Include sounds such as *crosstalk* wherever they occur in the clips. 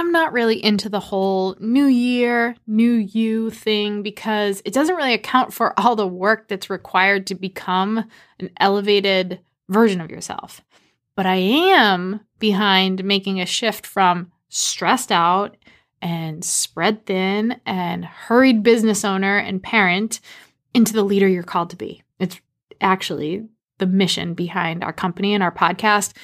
I'm not really into the whole new year, new you thing because it doesn't really account for *laughs* all the work that's required to become an elevated version of yourself. But I am behind making a shift from stressed out and spread thin and hurried business owner and parent into the leader you're called to be. It's actually the mission behind our company and our podcast.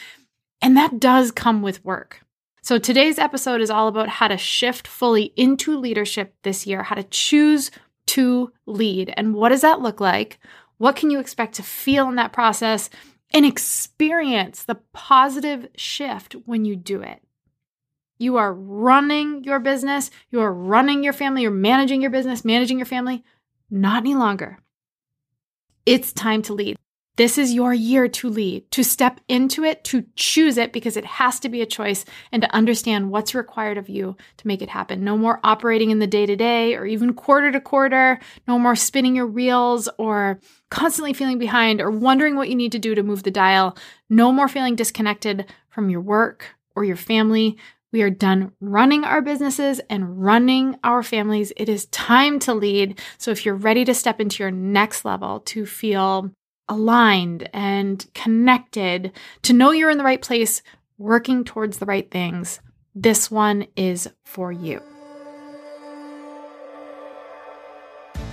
And that does come with work. So today's episode is all about how to shift fully into leadership this year, how to choose to lead. And what does that look like? What can you expect to feel in that process and experience the positive shift when you do it? You are running your business, you are running your family, you're managing your business, managing your family. Not any longer. It's time to lead. This is your year to lead, to step into it, to choose it because it has to be a choice and to understand what's required of you to make it happen. No more operating in the day to day or even quarter to quarter. No more spinning your reels or constantly feeling behind or wondering what you need to do to move the dial. No more feeling disconnected from your work or your family. We are done running our businesses and running our families. It is time to lead. So if you're ready to step into your next level, to feel aligned and connected, to know you're in the right place, working towards the right things, this one is for you.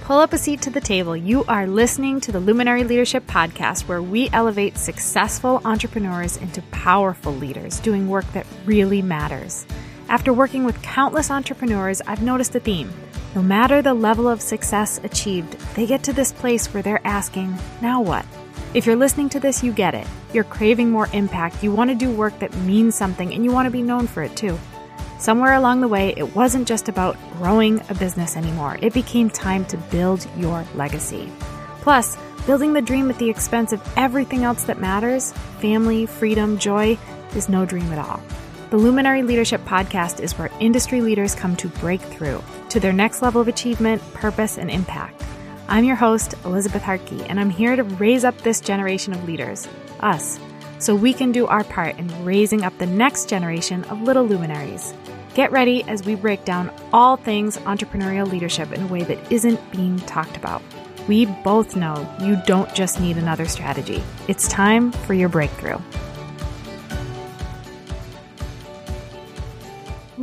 Pull up a seat to the table. You are listening to the Luminary Leadership Podcast, where we elevate successful entrepreneurs into powerful leaders doing work that really matters. After working with countless entrepreneurs, I've noticed a theme. No matter the level of success achieved, they get to this place where they're asking, now what? If you're listening to this, you get it. You're craving more impact, you want to do work that means something, and you want to be known for it too. Somewhere along the way, it wasn't just about growing a business anymore, it became time to build your legacy. Plus, building the dream at the expense of everything else that matters family, freedom, joy is no dream at all. The Luminary Leadership Podcast is where industry leaders come to break through to their next level of achievement, purpose, and impact. I'm your host, Elizabeth Hartke, and I'm here to raise up this generation of leaders, us, so we can do our part in raising up the next generation of little luminaries. Get ready as we break down all things entrepreneurial leadership in a way that isn't being talked about. We both know you don't just need another strategy, it's time for your breakthrough.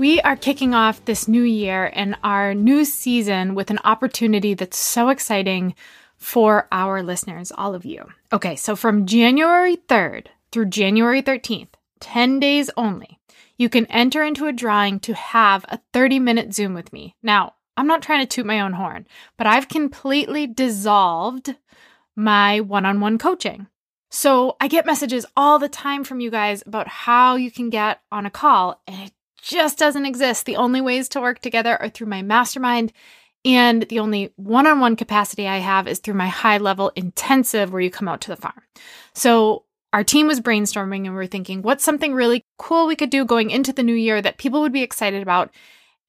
We are kicking off this new year and our new season with an opportunity that's so exciting for our listeners, all of you. Okay, so from January 3rd through January 13th, 10 days only, you can enter into a drawing to have a 30 minute Zoom with me. Now, I'm not trying to toot my own horn, but I've completely dissolved my one on one coaching. So I get messages all the time from you guys about how you can get on a call, and it just doesn't exist. The only ways to work together are through my mastermind. And the only one on one capacity I have is through my high level intensive where you come out to the farm. So our team was brainstorming and we are thinking, what's something really cool we could do going into the new year that people would be excited about?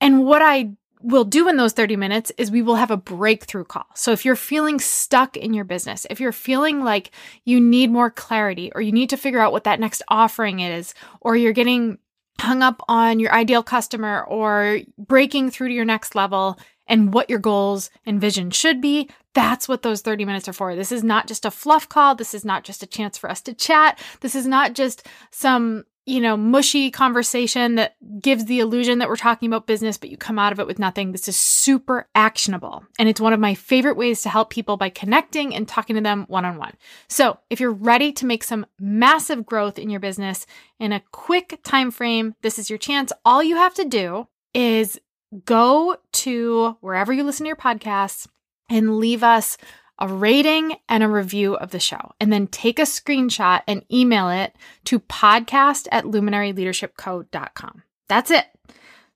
And what I will do in those 30 minutes is we will have a breakthrough call. So if you're feeling stuck in your business, if you're feeling like you need more clarity or you need to figure out what that next offering is, or you're getting hung up on your ideal customer or breaking through to your next level and what your goals and vision should be, that's what those 30 minutes are for. This is not just a fluff call. This is not just a chance for us to chat. This is not just some you know, mushy conversation that gives the illusion that we're talking about business, but you come out of it with nothing. This is super actionable. And it's one of my favorite ways to help people by connecting and talking to them one on one. So if you're ready to make some massive growth in your business in a quick time frame, this is your chance. All you have to do is go to wherever you listen to your podcasts and leave us a rating and a review of the show, and then take a screenshot and email it to podcast at luminaryleadershipco.com. That's it.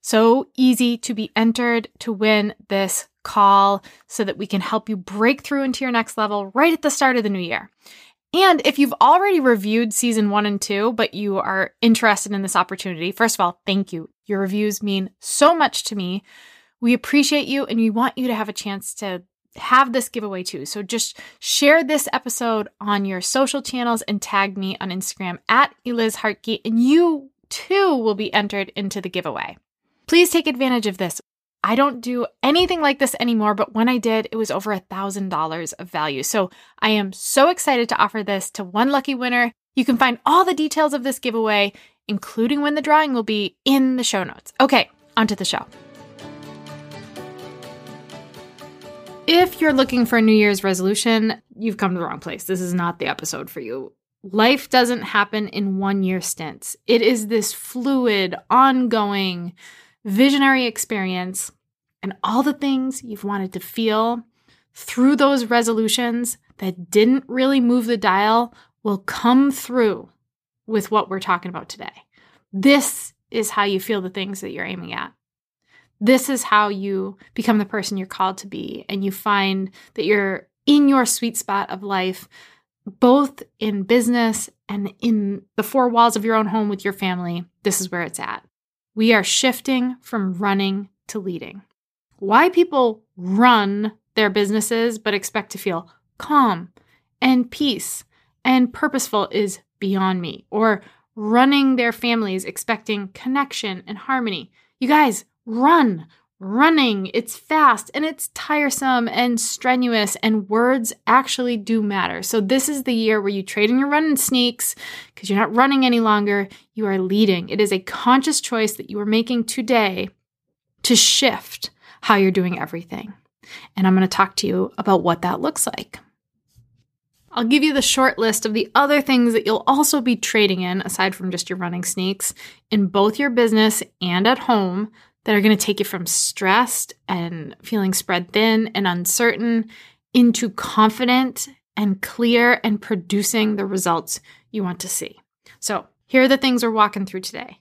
So easy to be entered to win this call so that we can help you break through into your next level right at the start of the new year. And if you've already reviewed season one and two, but you are interested in this opportunity, first of all, thank you. Your reviews mean so much to me. We appreciate you and we want you to have a chance to have this giveaway too. So just share this episode on your social channels and tag me on Instagram at Eliz Hartke, and you too will be entered into the giveaway. Please take advantage of this. I don't do anything like this anymore, but when I did, it was over a $1,000 of value. So I am so excited to offer this to one lucky winner. You can find all the details of this giveaway, including when the drawing will be, in the show notes. Okay, onto the show. If you're looking for a New Year's resolution, you've come to the wrong place. This is not the episode for you. Life doesn't happen in one year stints. It is this fluid, ongoing, visionary experience and all the things you've wanted to feel through those resolutions that didn't really move the dial will come through with what we're talking about today. This is how you feel the things that you're aiming at. This is how you become the person you're called to be, and you find that you're in your sweet spot of life, both in business and in the four walls of your own home with your family. This is where it's at. We are shifting from running to leading. Why people run their businesses but expect to feel calm and peace and purposeful is beyond me. Or running their families expecting connection and harmony. You guys, run. Running, it's fast and it's tiresome and strenuous, and words actually do matter. So, this is the year where you trade in your running sneaks because you're not running any longer. You are leading. It is a conscious choice that you are making today to shift how you're doing everything. And I'm going to talk to you about what that looks like. I'll give you the short list of the other things that you'll also be trading in, aside from just your running sneaks, in both your business and at home that are going to take you from stressed and feeling spread thin and uncertain into confident and clear and producing the results you want to see. So, here are the things we're walking through today.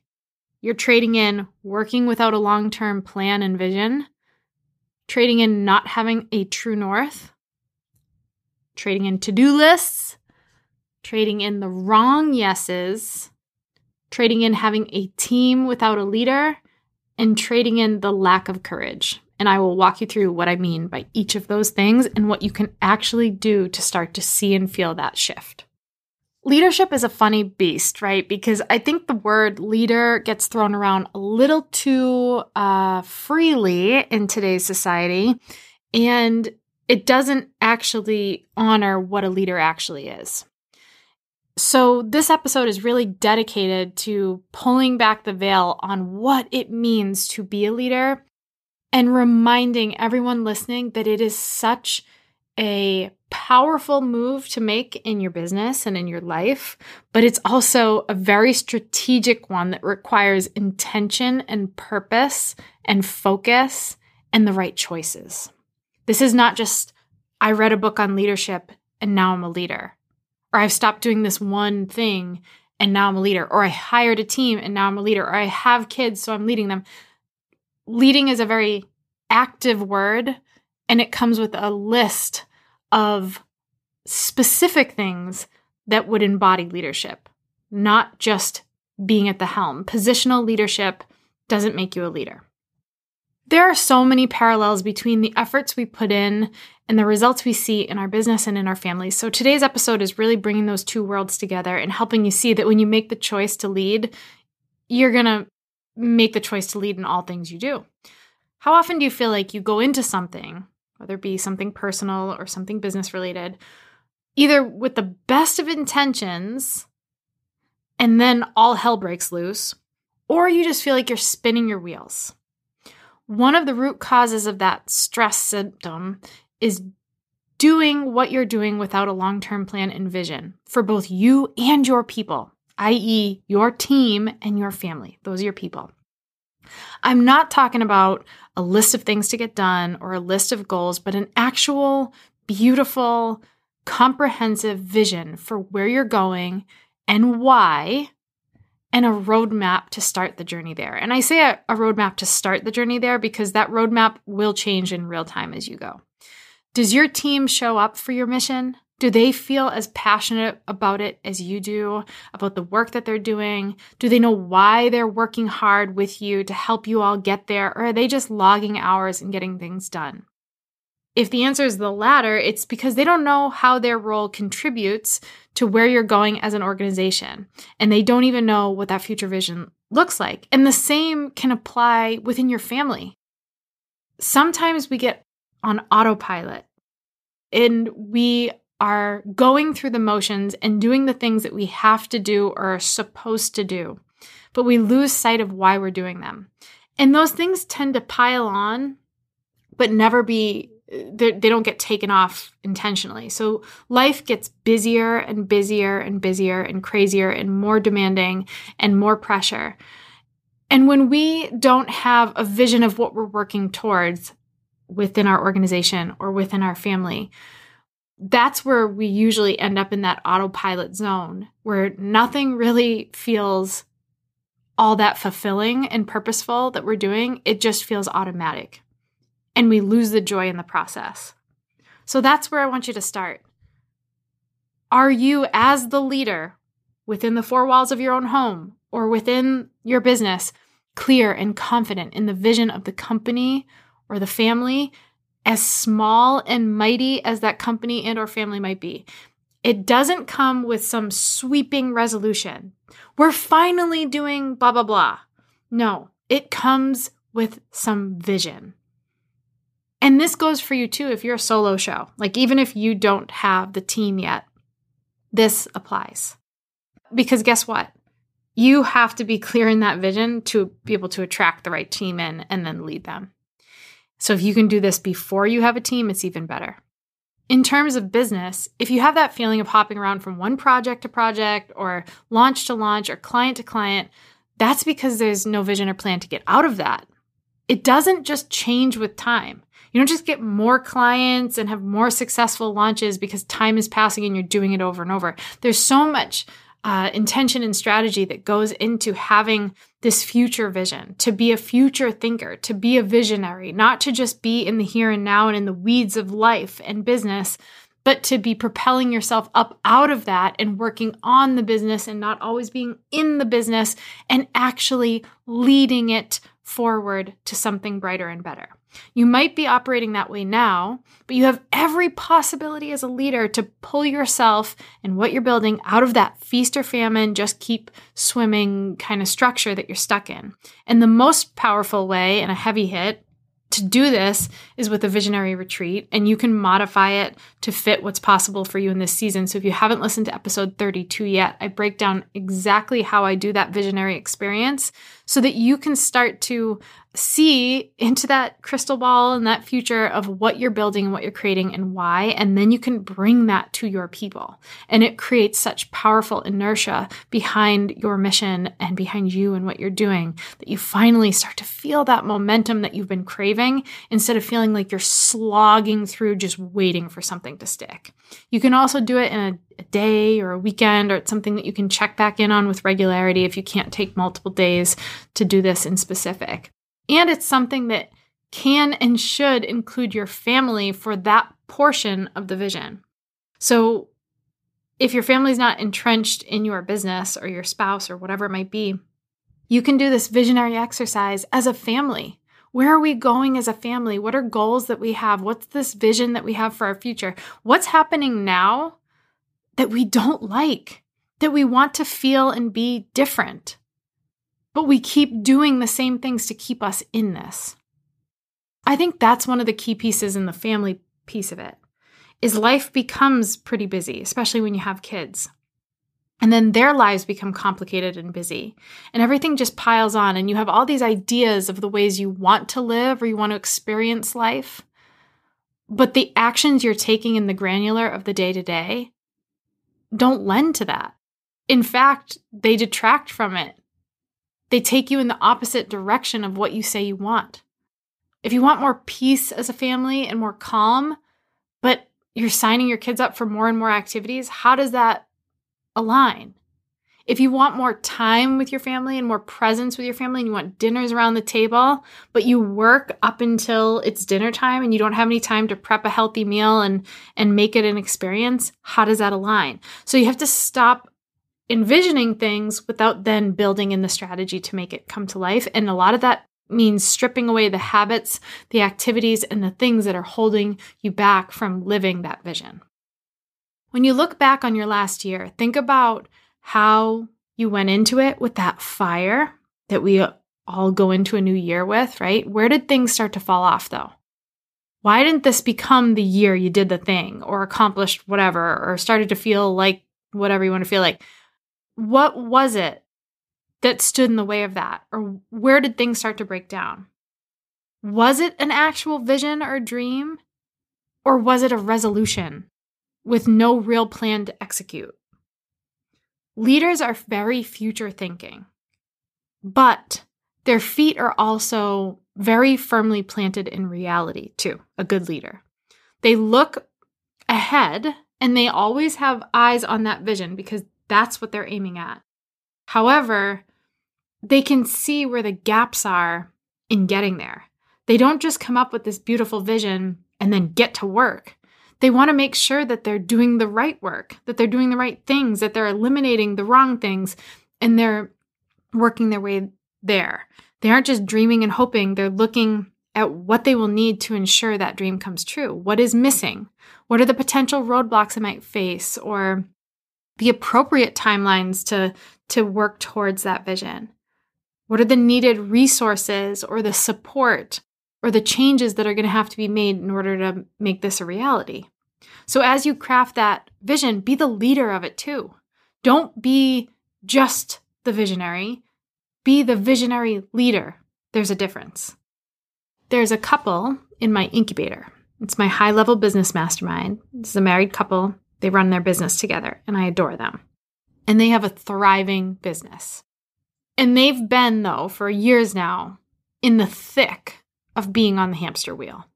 You're trading in working without a long term plan and vision, trading in not having a true north, trading in to do lists, trading in the wrong yeses, trading in having a team without a leader, and trading in the lack of courage. And I will walk you through what I mean by each of those things and what you can actually do to start to see and feel that shift. Leadership is a funny beast, right? Because I think the word leader gets thrown around a little too uh, freely in today's society, and it doesn't actually honor what a leader actually is. So, this episode is really dedicated to pulling back the veil on what it means to be a leader and reminding everyone listening that it is such a powerful move to make in your business and in your life, but it's also a very strategic one that requires intention and purpose and focus and the right choices. This is not just, I read a book on leadership and now I'm a leader or I've stopped doing this one thing and now I'm a leader, or I hired a team and now I'm a leader, or I have kids, so I'm leading them. Leading is a very active word and it comes with a list of specific things that would embody leadership, not just being at the helm. Positional leadership doesn't make you a leader. There are so many parallels between the efforts we put in and the results we see in our business and in our families. So today's episode is really bringing those two worlds together and helping you see that when you make the choice to lead, you're going to make the choice to lead in all things you do. How often do you feel like you go into something, whether it be something personal or something business related, either with the best of intentions and then all hell breaks loose, or you just feel like you're spinning your wheels? One of the root causes of that stress symptom is doing what you're doing without a long term plan and vision for both you and your people, i.e., your team and your family. Those are your people. I'm not talking about a list of things to get done or a list of goals, but an actual, beautiful, comprehensive vision for where you're going and why and a roadmap to start the journey there. And I say a, a, roadmap to start the journey there because that roadmap will change in real time as you go. Does your team show up for your mission? Do they feel as passionate about it as you do, about the work that they're doing? Do they know why they're working hard with you to help you all get there? Or are they just logging hours and getting things done? If the answer is the latter, it's because they don't know how their role contributes to where you're going as an organization. And they don't even know what that future vision looks like. And the same can apply within your family. Sometimes we get on autopilot and we are going through the motions and doing the things that we have to do or are supposed to do, but we lose sight of why we're doing them. And those things tend to pile on, but never be, they don't get taken off intentionally. So life gets busier and busier and busier and crazier and more demanding and more pressure. And when we don't have a vision of what we're working towards within our organization or within our family, that's where we usually end up in that autopilot zone where nothing really feels all that fulfilling and purposeful that we're doing. It just feels automatic. And we lose the joy in the process. So that's where I want you to start. Are you, as the leader within the four walls of your own home or within your business, clear and confident in the vision of the company or the family as small and mighty as that company and or family might be. It doesn't come with some sweeping resolution. We're finally doing blah blah blah. No, it comes with some vision. And this goes for you too if you're a solo show. Like even if you don't have the team yet, this applies. Because guess what? You have to be clear in that vision to be able to attract the right team in and then lead them. So if you can do this before you have a team, it's even better. In terms of business, if you have that feeling of hopping around from one project to project or launch to launch or client to client, that's because there's no vision or plan to get out of that. It doesn't just change with time. You don't just get more clients and have more successful launches because time is passing and you're doing it over and over. There's so much uh, intention and strategy that goes into having this future vision, to be a future thinker, to be a visionary, not to just be in the here and now and in the weeds of life and business, but to be propelling yourself up out of that and working on the business and not always being in the business and actually leading it forward to something brighter and better. You might be operating that way now, but you have every possibility as a leader to pull yourself and what you're building out of that feast or famine, just keep swimming kind of structure that you're stuck in. And the most powerful way and a heavy hit to do this is with a visionary retreat, and you can modify it to fit what's possible for you in this season. So, if you haven't listened to episode 32 yet, I break down exactly how I do that visionary experience so that you can start to see into that crystal ball and that future of what you're building and what you're creating and why. And then you can bring that to your people. And it creates such powerful inertia behind your mission and behind you and what you're doing that you finally start to feel that momentum that you've been craving instead of feeling like you're slogging through just waiting for something to stick. You can also do it in a a day or a weekend or it's something that you can check back in on with regularity if you can't take multiple days to do this in specific. And it's something that can and should include your family for that portion of the vision. So, if your family's not entrenched in your business or your spouse or whatever it might be, you can do this visionary exercise as a family. Where are we going as a family? What are goals that we have? What's this vision that we have for our future? What's happening now that we don't like, that we want to feel and be different? but we keep doing the same things to keep us in this. I think that's one of the key pieces in the family piece of it. Is life becomes pretty busy, especially when you have kids. And then their lives become complicated and busy. And everything just piles on, and you have all these ideas of the ways you want to live or you want to experience life. But the actions you're taking in the granular of the day to day don't lend to that. In fact, they detract from it they take you in the opposite direction of what you say you want. If you want more peace as a family and more calm, but you're signing your kids up for more and more activities, how does that align? If you want more time with your family and more presence with your family and you want dinners around the table, but you work up until it's dinner time and you don't have any time to prep a healthy meal and and make it an experience, how does that align? So you have to stop envisioning things without then building in the strategy to make it come to life. And a lot of that means stripping away the habits, the activities, and the things that are holding you back from living that vision. When you look back on your last year, think about how you went into it with that fire, that we all go into a new year with, right? Where did things start to fall off though? Why didn't this become the year you did the thing or accomplished whatever or started to feel like whatever you want to feel like? What was it that stood in the way of that? Or where did things start to break down? Was it an actual vision or dream? Or was it a resolution with no real plan to execute? Leaders are very future thinking, but their feet are also very firmly planted in reality, too. A good leader. They look ahead and they always have eyes on that vision because that's what they're aiming at. However, they can see where the gaps are in getting there. They don't just come up with this beautiful vision and then get to work. They want to make sure that they're doing the right work, that they're doing the right things, that they're eliminating the wrong things, and they're working their way there. They aren't just dreaming and hoping, they're looking at what they will need to ensure that dream comes true. What is missing? What are the potential roadblocks I might face or the appropriate timelines to, to work towards that vision? What are the needed resources or the support or the changes that are going to have to be made in order to make this a reality? So, as you craft that vision, be the leader of it too. Don't be just the visionary, be the visionary leader. There's a difference. There's a couple in my incubator. It's my high level business mastermind. Is a married couple. They run their business together, and I adore them. And they have a thriving business. And they've been, though, for years now, in the thick of being on the hamster wheel.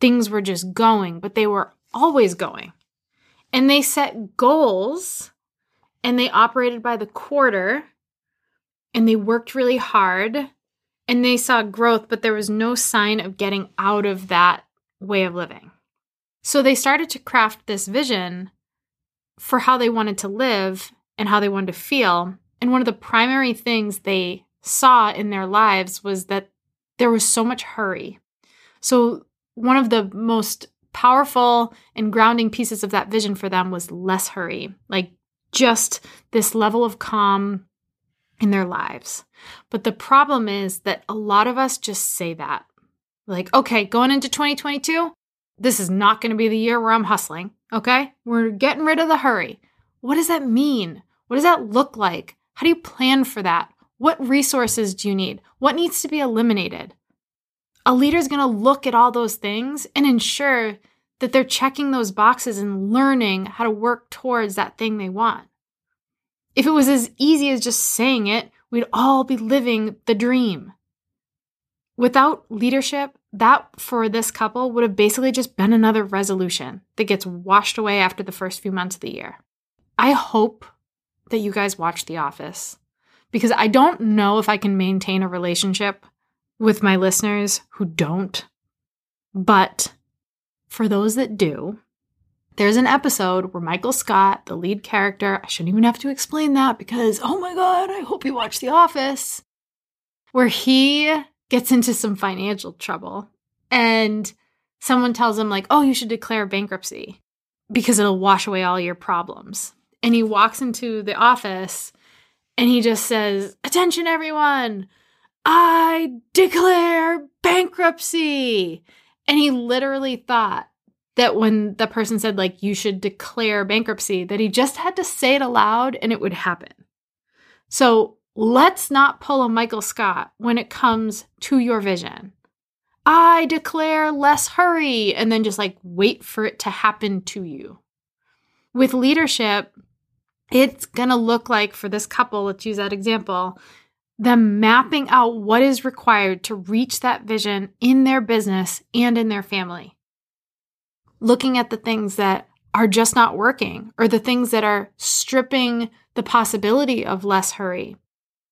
Things were just going, but they were always going. And they set goals and they operated by the quarter and they worked really hard and they saw growth, but there was no sign of getting out of that way of living. So they started to craft this vision for how they wanted to live and how they wanted to feel. And one of the primary things they saw in their lives was that there was so much hurry. So, one of the most powerful and grounding pieces of that vision for them was less hurry, like just this level of calm in their lives. But the problem is that a lot of us just say that. Like, okay, going into 2022, this is not going to be the year where I'm hustling. Okay. We're getting rid of the hurry. What does that mean? What does that look like? How do you plan for that? What resources do you need? What needs to be eliminated? A leader is going to look at all those things and ensure that they're checking those boxes and learning how to work towards that thing they want. If it was as easy as just saying it, we'd all be living the dream. Without leadership, that for this couple would have basically just been another resolution that gets washed away after the first few months of the year. I hope that you guys watch The Office because I don't know if I can maintain a relationship with my listeners who don't. But for those that do, there's an episode where Michael Scott, the lead character, I shouldn't even have to explain that because, oh my God, I hope you watch The Office, where he gets into some financial trouble and someone tells him, like, oh, you should declare bankruptcy because it'll wash away all your problems. And he walks into the office and he just says, Attention, everyone! I declare bankruptcy. And he literally thought that when the person said, like, you should declare bankruptcy, that he just had to say it aloud and it would happen. So let's not pull a Michael Scott when it comes to your vision. I declare less hurry, and then just like wait for it to happen to you. With leadership, it's going to look like for this couple, let's use that example, them mapping out what is required to reach that vision in their business and in their family. Looking at the things that are just not working or the things that are stripping the possibility of less hurry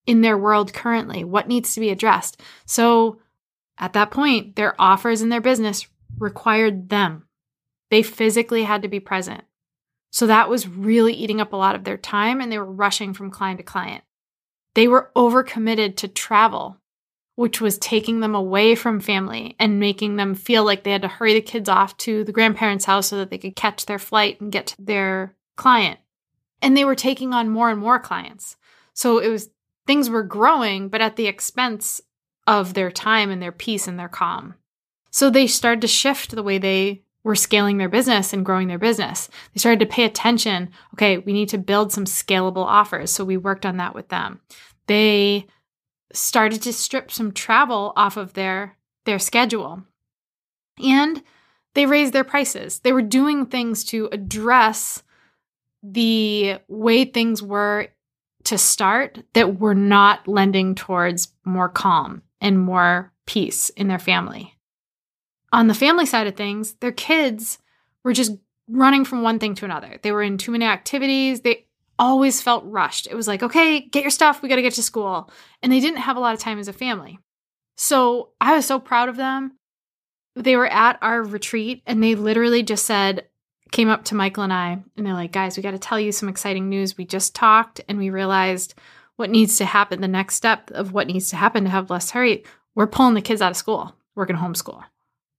in their world currently, what needs to be addressed. So at that point, their offers in their business required them. They physically had to be present. So that was really eating up a lot of their time and they were rushing from client to client. They were overcommitted to travel, which was taking them away from family and making them feel like they had to hurry the kids off to the grandparents' house so that they could catch their flight and get to their client. And they were taking on more and more clients. So it was things were growing, but at the expense of their time and their peace and their calm. So they started to shift the way they were scaling their business and growing their business. They started to pay attention. Okay, we need to build some scalable offers. So we worked on that with them. They started to strip some travel off of their their schedule. And they raised their prices. They were doing things to address the way things were to start that were not lending towards more calm and more peace in their family. On the family side of things, their kids were just running from one thing to another. They were in too many activities. They always felt rushed. It was like, okay, get your stuff. We got to get to school. And they didn't have a lot of time as a family. So I was so proud of them. They were at our retreat and they literally just said, came up to Michael and I, and they're like, guys, we got to tell you some exciting news. We just talked and we realized what needs to happen. The next step of what needs to happen to have less hurry, we're pulling the kids out of school. We're going to homeschool.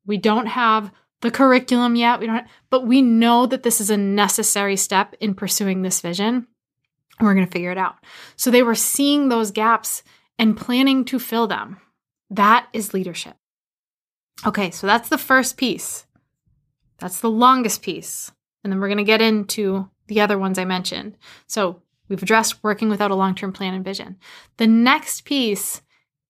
We don't have the curriculum yet. We don't, but we know that this is a necessary step in pursuing this vision. And we're going to figure it out. So they were seeing those gaps and planning to fill them. That is leadership. Okay, so that's the first piece. That's the longest piece. And then we're going to get into the other ones I mentioned. So we've addressed working without a long term plan and vision. The next piece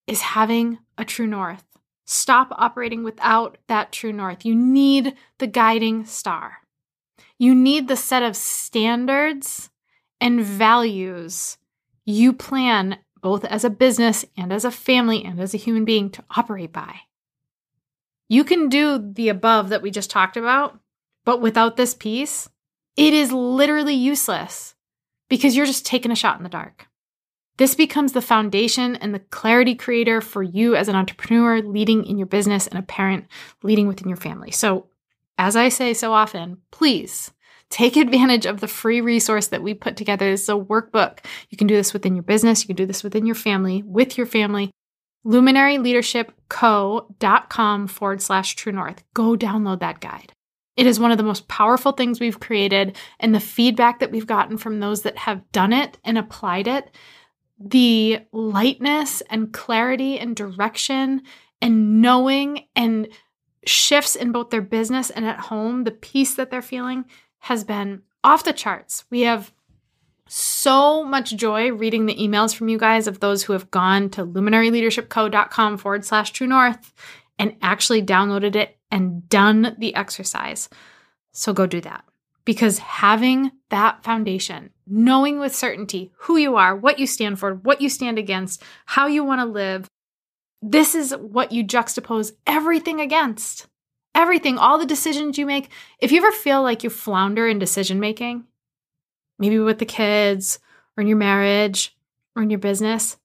is having a true north. Stop operating without that true north. You need the guiding star. You need the set of standards and values you plan both as a business and as a family and as a human being to operate by. You can do the above that we just talked about, but without this piece, it is literally useless because you're just taking a shot in the dark. This becomes the foundation and the clarity creator for you as an entrepreneur leading in your business and a parent leading within your family. So, as I say so often, please Take advantage of the free resource that we put together. It's a workbook. You can do this within your business, you can do this within your family, with your family. LuminaryLeadershipCo.com forward slash True North. Go download that guide. It is one of the most powerful things we've created, and the feedback that we've gotten from those that have done it and applied it, the lightness and clarity and direction and knowing and shifts in both their business and at home, the peace that they're feeling has been off the charts. We have so much joy reading the emails from you guys of those who have gone to luminaryleadershipco.com forward slash true north and actually downloaded it and done the exercise. So go do that because having that foundation, knowing with certainty who you are, what you stand for, what you stand against, how you want to live, this is what you juxtapose everything against everything, all the decisions you make. If you ever feel like you flounder in decision making, maybe with the kids or in your marriage or in your business,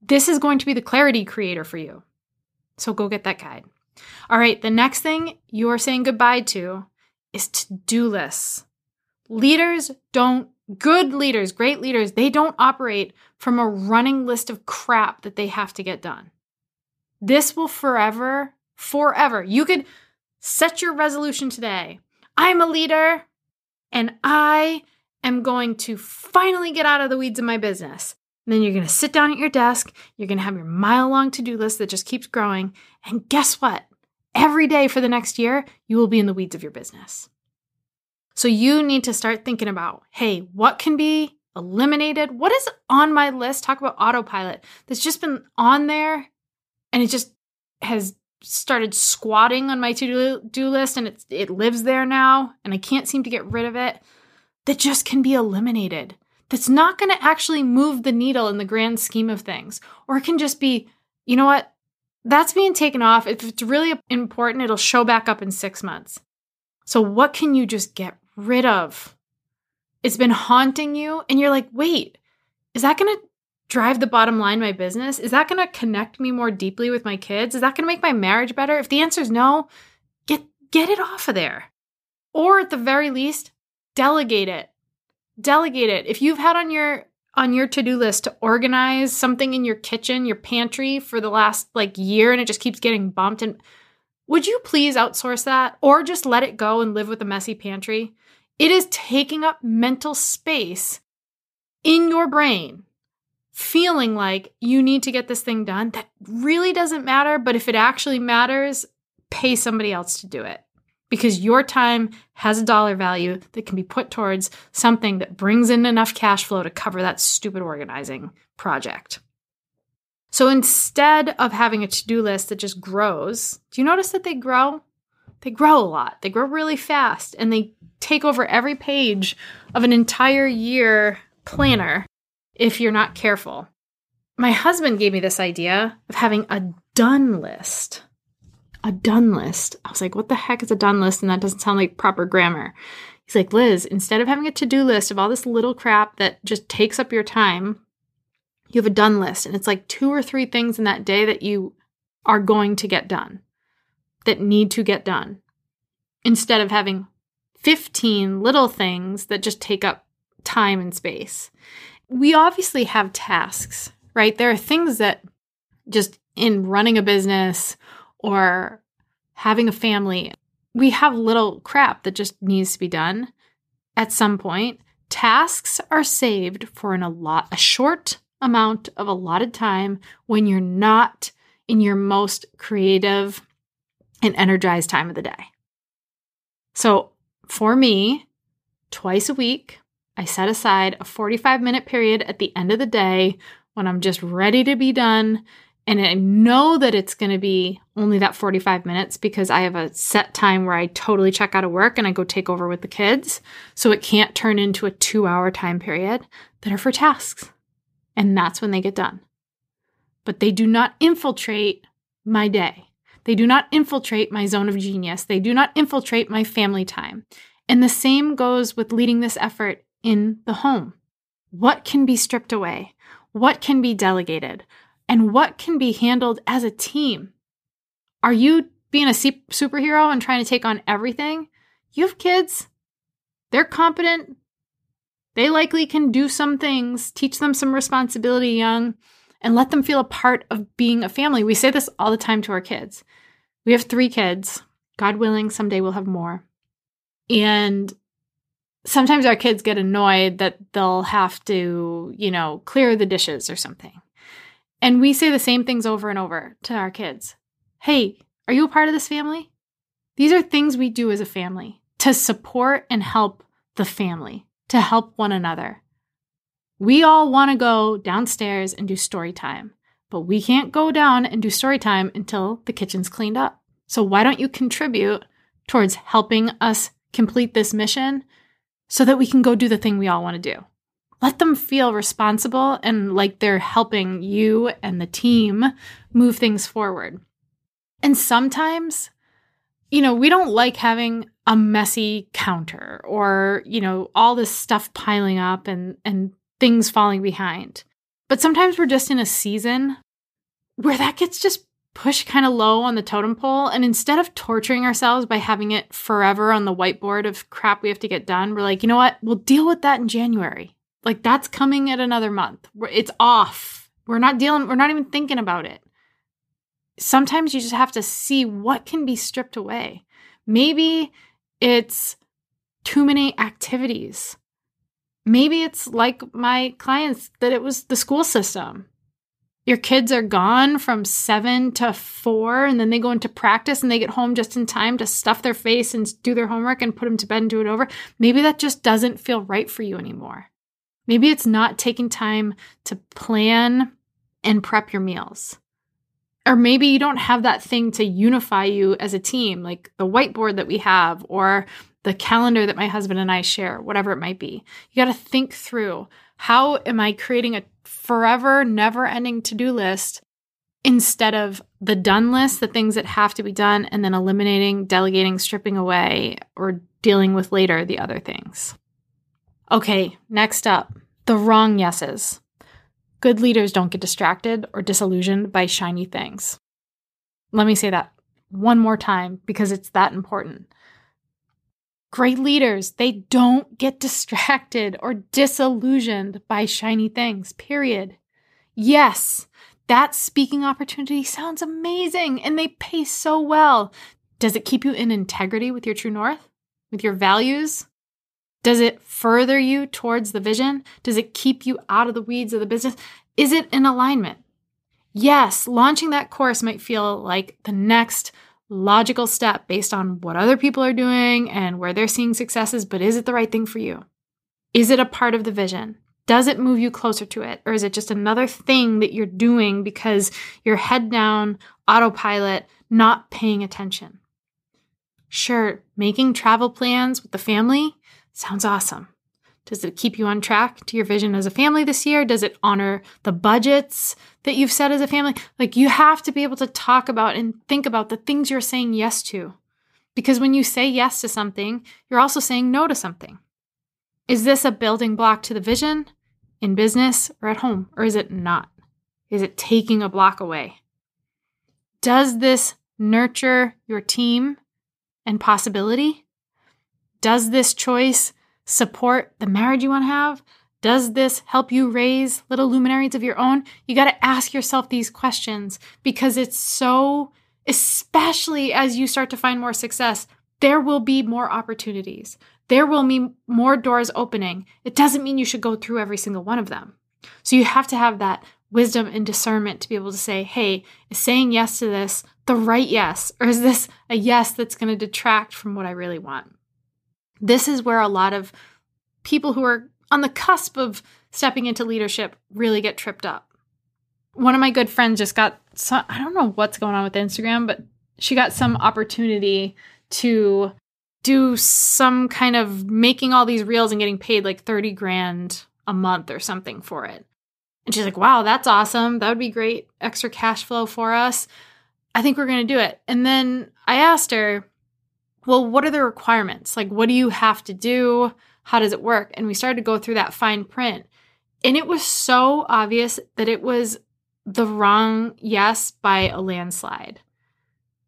this is going to be the clarity creator for you. So go get that guide. All right, the next thing you are saying goodbye to is to do lists. Leaders don't, good leaders, great leaders, they don't operate from a running list of crap that they have to get done. This will forever, forever. You could Set your resolution today. I'm a leader and I am going to finally get out of the weeds of my business. And then you're going to sit down at your desk. You're going to have your mile long to do list that just keeps growing. And guess what? Every day for the next year, you will be in the weeds of your business. So you need to start thinking about hey, what can be eliminated? What is on my list? Talk about autopilot that's just been on there and it just has started squatting on my to-do list and it it lives there now and I can't seem to get rid of it that just can be eliminated. That's not going to actually move the needle in the grand scheme of things. Or it can just be, you know what? That's being taken off. If it's really important, it'll show back up in 6 months. So what can you just get rid of? It's been haunting you and you're like, "Wait, is that going to drive the bottom line my business? Is that going to connect me more deeply with my kids? Is that going to make my marriage better? If the answer is no, get get it off of there. Or at the very least, delegate it. Delegate it. If you've had on your on your to-do list to organize something in your kitchen, your pantry for the last like year and it just keeps getting bumped and would you please outsource that or just let it go and live with a messy pantry? It is taking up mental space in your brain feeling like you need to get this thing done that really doesn't matter. But if it actually matters, pay somebody else to do it because your time has a dollar value that can be put towards something that brings in enough cash flow to cover that stupid organizing project. So instead of having a to do list that just grows, do you notice that they grow? They grow a lot. They grow really fast and they take over every page of an entire year planner if you're not careful. My husband gave me this idea of having a done list. A done list. I was like, what the heck is a done list? And that doesn't sound like proper grammar. He's like, Liz, instead of having a to do list of all this little crap that just takes up your time, you have a done list. And it's like two or three things in that day that you are going to get done, that need to get done, instead of having 15 little things that just take up time and space we obviously have tasks, right? There are things that just in running a business or having a family, we have little crap that just needs to be done at some point. Tasks are saved for an a lot a short amount of allotted time when you're not in your most creative and energized time of the day. So, for me, twice a week, I set aside a 45 minute period at the end of the day when I'm just ready to be done. And I know that it's going to be only that 45 minutes because I have a set time where I totally check out of work and I go take over with the kids. So it can't turn into a two hour time period that are for tasks. And that's when they get done. But they do not infiltrate my day. They do not infiltrate my zone of genius. They do not infiltrate my family time. And the same goes with leading this effort in the home? What can be stripped away? What can be delegated? And what can be handled as a team? Are you being a superhero and trying to take on everything? You have kids. They're competent. They likely can do some things, teach them some responsibility young, and let them feel a part of being a family. We say this all the time to our kids. We have three kids. God willing, someday we'll have more. And sometimes our kids get annoyed that they'll have to, you know, clear the dishes or something. And we say the same things over and over to our kids. Hey, are you a part of this family? These are things we do as a family to support and help the family, to help one another. We all want to go downstairs and do story time, but we can't go down and do story time until the kitchen's cleaned up. So why don't you contribute towards helping us complete this mission so that we can go do the thing we all want to do. Let them feel responsible and like they're helping you and the team move things forward. And sometimes, you know, we don't like having a messy counter or, you know, all this stuff piling up and and things falling behind. But sometimes we're just in a season where that gets just pushed kind of low on the totem pole. And instead of torturing ourselves by having it forever on the whiteboard of crap we have to get done, we're like, you know what? We'll deal with that in January. Like that's coming at another month. It's off. We're not dealing, we're not even thinking about it. Sometimes you just have to see what can be stripped away. Maybe it's too many activities. Maybe it's like my clients that it was the school system your kids are gone from seven to four, and then they go into practice and they get home just in time to stuff their face and do their homework and put them to bed and do it over. Maybe that just doesn't feel right for you anymore. Maybe it's not taking time to plan and prep your meals. Or maybe you don't have that thing to unify you as a team, like the whiteboard that we have or the calendar that my husband and I share, whatever it might be. You got to think through how am I creating a forever, never ending to do list instead of the done list, the things that have to be done, and then eliminating, delegating, stripping away, or dealing with later the other things. Okay, next up the wrong yeses. Good leaders don't get distracted or disillusioned by shiny things. Let me say that one more time because it's that important. Great leaders, they don't get distracted or disillusioned by shiny things, period. Yes, that speaking opportunity sounds amazing and they pay so well. Does it keep you in integrity with your true north, with your values? Does it further you towards the vision? Does it keep you out of the weeds of the business? Is it in alignment? Yes, launching that course might feel like the next logical step based on what other people are doing and where they're seeing successes, but is it the right thing for you? Is it a part of the vision? Does it move you closer to it? Or is it just another thing that you're doing because you're head down, autopilot, not paying attention? Sure, making travel plans with the family sounds awesome. Does it keep you on track to your vision as a family this year? Does it honor the budgets that you've set as a family? Like you have to be able to talk about and think about the things you're saying yes to. Because when you say yes to something, you're also saying no to something. Is this a building block to the vision in business or at home, or is it not? Is it taking a block away? Does this nurture your team and possibility? Does this choice support the marriage you want to have? Does this help you raise little luminaries of your own? You got to ask yourself these questions because it's so, especially as you start to find more success, there will be more opportunities. There will be more doors opening. It doesn't mean you should go through every single one of them. So you have to have that wisdom and discernment to be able to say, hey, is saying yes to this the right yes? Or is this a yes that's going to detract from what I really want? This is where a lot of people who are on the cusp of stepping into leadership really get tripped up. One of my good friends just got, some, I don't know what's going on with Instagram, but she got some opportunity to do some kind of making all these reels and getting paid like 30 grand a month or something for it. And she's like, wow, that's awesome. That would be great extra cash flow for us. I think we're going to do it. And then I asked her, well, what are the requirements? Like, what do you have to do? How does it work? And we started to go through that fine print. And it was so obvious that it was the wrong yes by a landslide.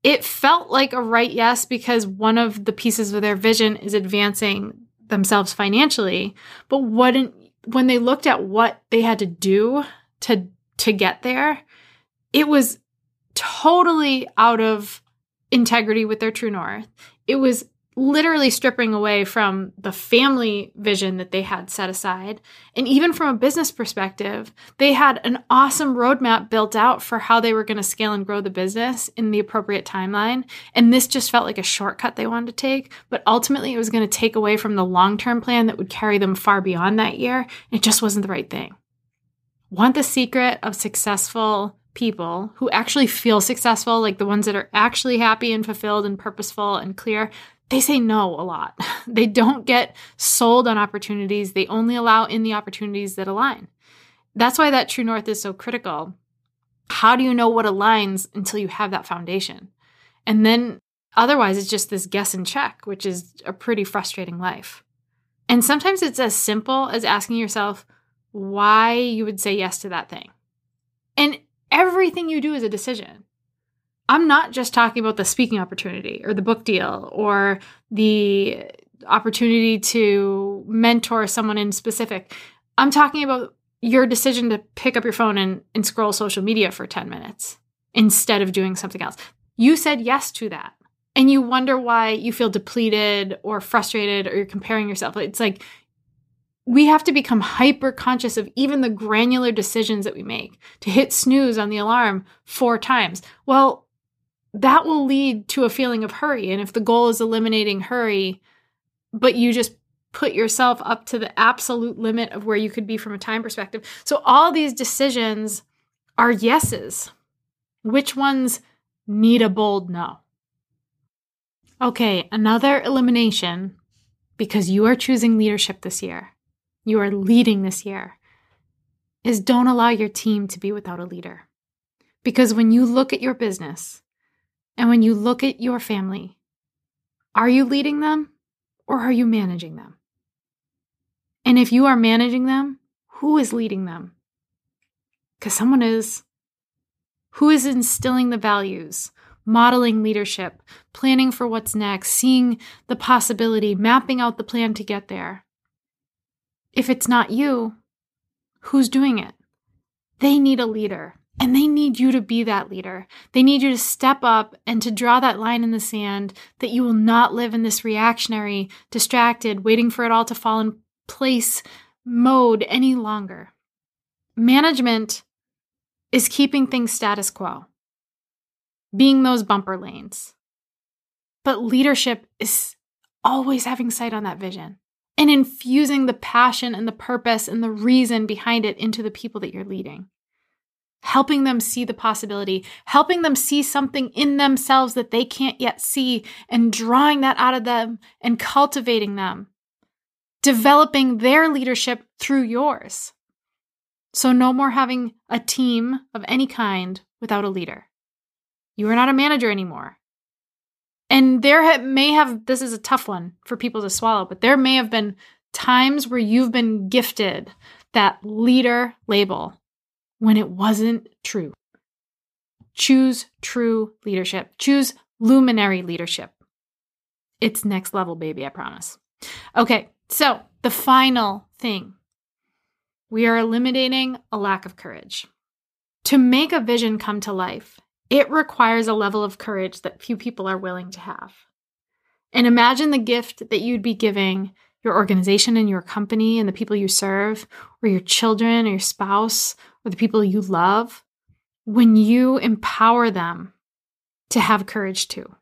It felt like a right yes because one of the pieces of their vision is advancing themselves financially. But what when they looked at what they had to do to to get there, it was totally out of integrity with their true north. It was literally stripping away from the family vision that they had set aside. And even from a business perspective, they had an awesome roadmap built out for how they were going to scale and grow the business in the appropriate timeline. And this just felt like a shortcut they wanted to take. But ultimately, it was going to take away from the long term plan that would carry them far beyond that year. It just wasn't the right thing. Want the secret of successful people who actually feel successful, like the ones that are actually happy and fulfilled and purposeful and clear, they say no a lot. *laughs* They don't get sold on opportunities. They only allow in the opportunities that align. That's why that true north is so critical. How do you know what aligns until you have that foundation? And then otherwise, it's just this guess and check, which is a pretty frustrating life. And sometimes it's as simple as asking yourself why you would say yes to that thing. And everything you do is a decision. I'm not just talking about the speaking opportunity or the book deal or the opportunity to mentor someone in specific. I'm talking about your decision to pick up your phone and, and scroll social media for 10 minutes instead of doing something else. You said yes to that. And you wonder why you feel depleted or frustrated or you're comparing yourself. It's like we have to become hyper conscious of even the granular decisions that we make to hit snooze on the alarm four times. Well, that will lead to a feeling of hurry. And if the goal is eliminating hurry, but you just put yourself up to the absolute limit of where you could be from a time perspective. So all these decisions are yeses. Which ones need a bold no? Okay, another elimination because you are choosing leadership this year. You are leading this year. Is don't allow your team to be without a leader. Because when you look at your business, and when you look at your family, are you leading them or are you managing them? And if you are managing them, who is leading them? Because someone is. Who is instilling the values, modeling leadership, planning for what's next, seeing the possibility, mapping out the plan to get there? If it's not you, who's doing it? They need a leader. And they need you to be that leader. They need you to step up and to draw that line in the sand that you will not live in this reactionary, distracted, waiting for it all to fall in place mode any longer. Management is keeping things status quo, being those bumper lanes. But leadership is always having sight on that vision and infusing the passion and the purpose and the reason behind it into the people that you're leading. Helping them see the possibility, helping them see something in themselves that they can't yet see, and drawing that out of them and cultivating them, developing their leadership through yours. So, no more having a team of any kind without a leader. You are not a manager anymore. And there may have, this is a tough one for people to swallow, but there may have been times where you've been gifted that leader label when it wasn't true. Choose true leadership, choose luminary leadership. It's next level, baby, I promise. Okay, so the final thing we are eliminating a lack of courage. To make a vision come to life, it requires a level of courage that few people are willing to have. And imagine the gift that you'd be giving your organization and your company and the people you serve, or your children or your spouse, or the people you love, when you empower them to have courage too,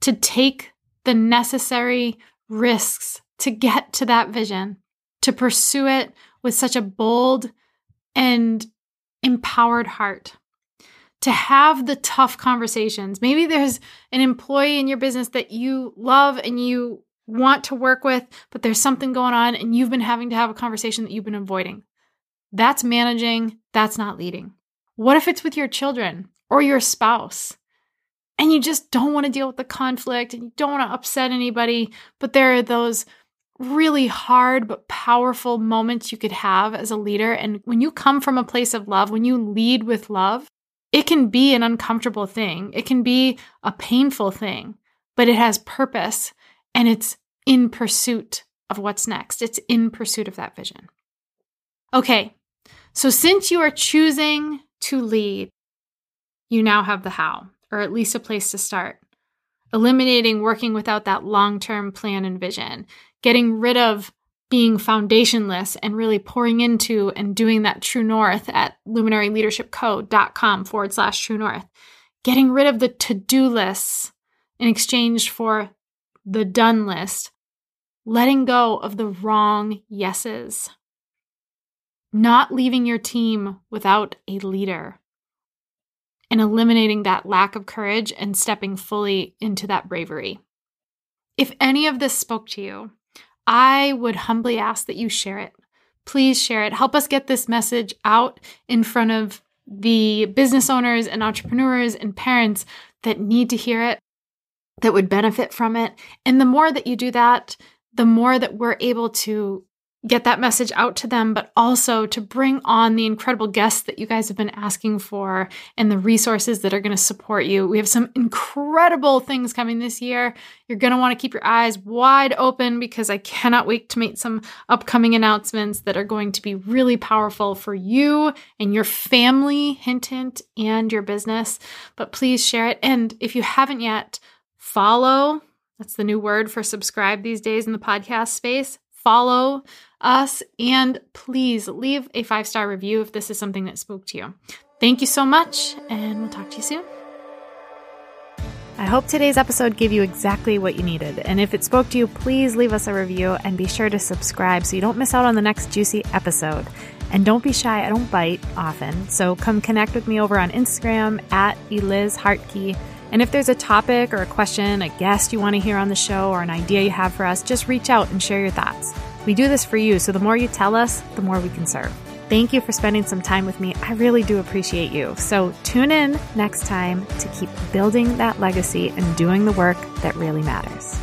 to take the necessary risks to get to that vision, to pursue it with such a bold and empowered heart to have the tough conversations. Maybe there's an employee in your business that you love and you want to work with, but there's something going on and you've been having to have a conversation that you've been avoiding. That's managing, that's not leading. What if it's with your children or your spouse? And you just don't want to deal with the conflict and you don't want to upset anybody, but there are those really hard but powerful moments you could have as a leader. And when you come from a place of love, when you lead with love, it can be an uncomfortable thing, it can be a painful thing, but it has purpose and it's in pursuit of what's next. It's in pursuit of that vision. Okay, so since you are choosing to lead, you now have the how, or at least a place to start. Eliminating working without that long term plan and vision, getting rid of being foundationless and really pouring into and doing that true north at luminaryleadershipco.com forward slash true north. Getting rid of the to do lists in exchange for the done list. Letting go of the wrong yeses. Not leaving your team without a leader. And eliminating that lack of courage and stepping fully into that bravery. If any of this spoke to you, I would humbly ask that you share it. Please share it. Help us get this message out in front of the business owners and entrepreneurs and parents that need to hear it, that would benefit from it. And the more that you do that, the more that we're able to get that message out to them, but also to bring on the incredible guests that you guys have been asking for and the resources that are going to support you. We have some incredible things coming this year. You're going to want to keep your eyes wide open because I cannot wait to make some upcoming announcements that are going to be really powerful for you and your family, hint, hint, and your business. But please share it. And if you haven't yet, follow. That's the new word for subscribe these days in the podcast space. Follow us, and please leave a five star review if this is something that spoke to you. Thank you so much, and we'll talk to you soon. I hope today's episode gave you exactly what you needed. And if it spoke to you, please leave us a review and be sure to subscribe so you don't miss out on the next juicy episode. And don't be shy, I don't bite often. So come connect with me over on Instagram at Eliz Hartke. And if there's a topic or a question, a guest you want to hear on the show, or an idea you have for us, just reach out and share your thoughts. We do this for you, so the more you tell us, the more we can serve. Thank you for spending some time with me. I really do appreciate you. So tune in next time to keep building that legacy and doing the work that really matters.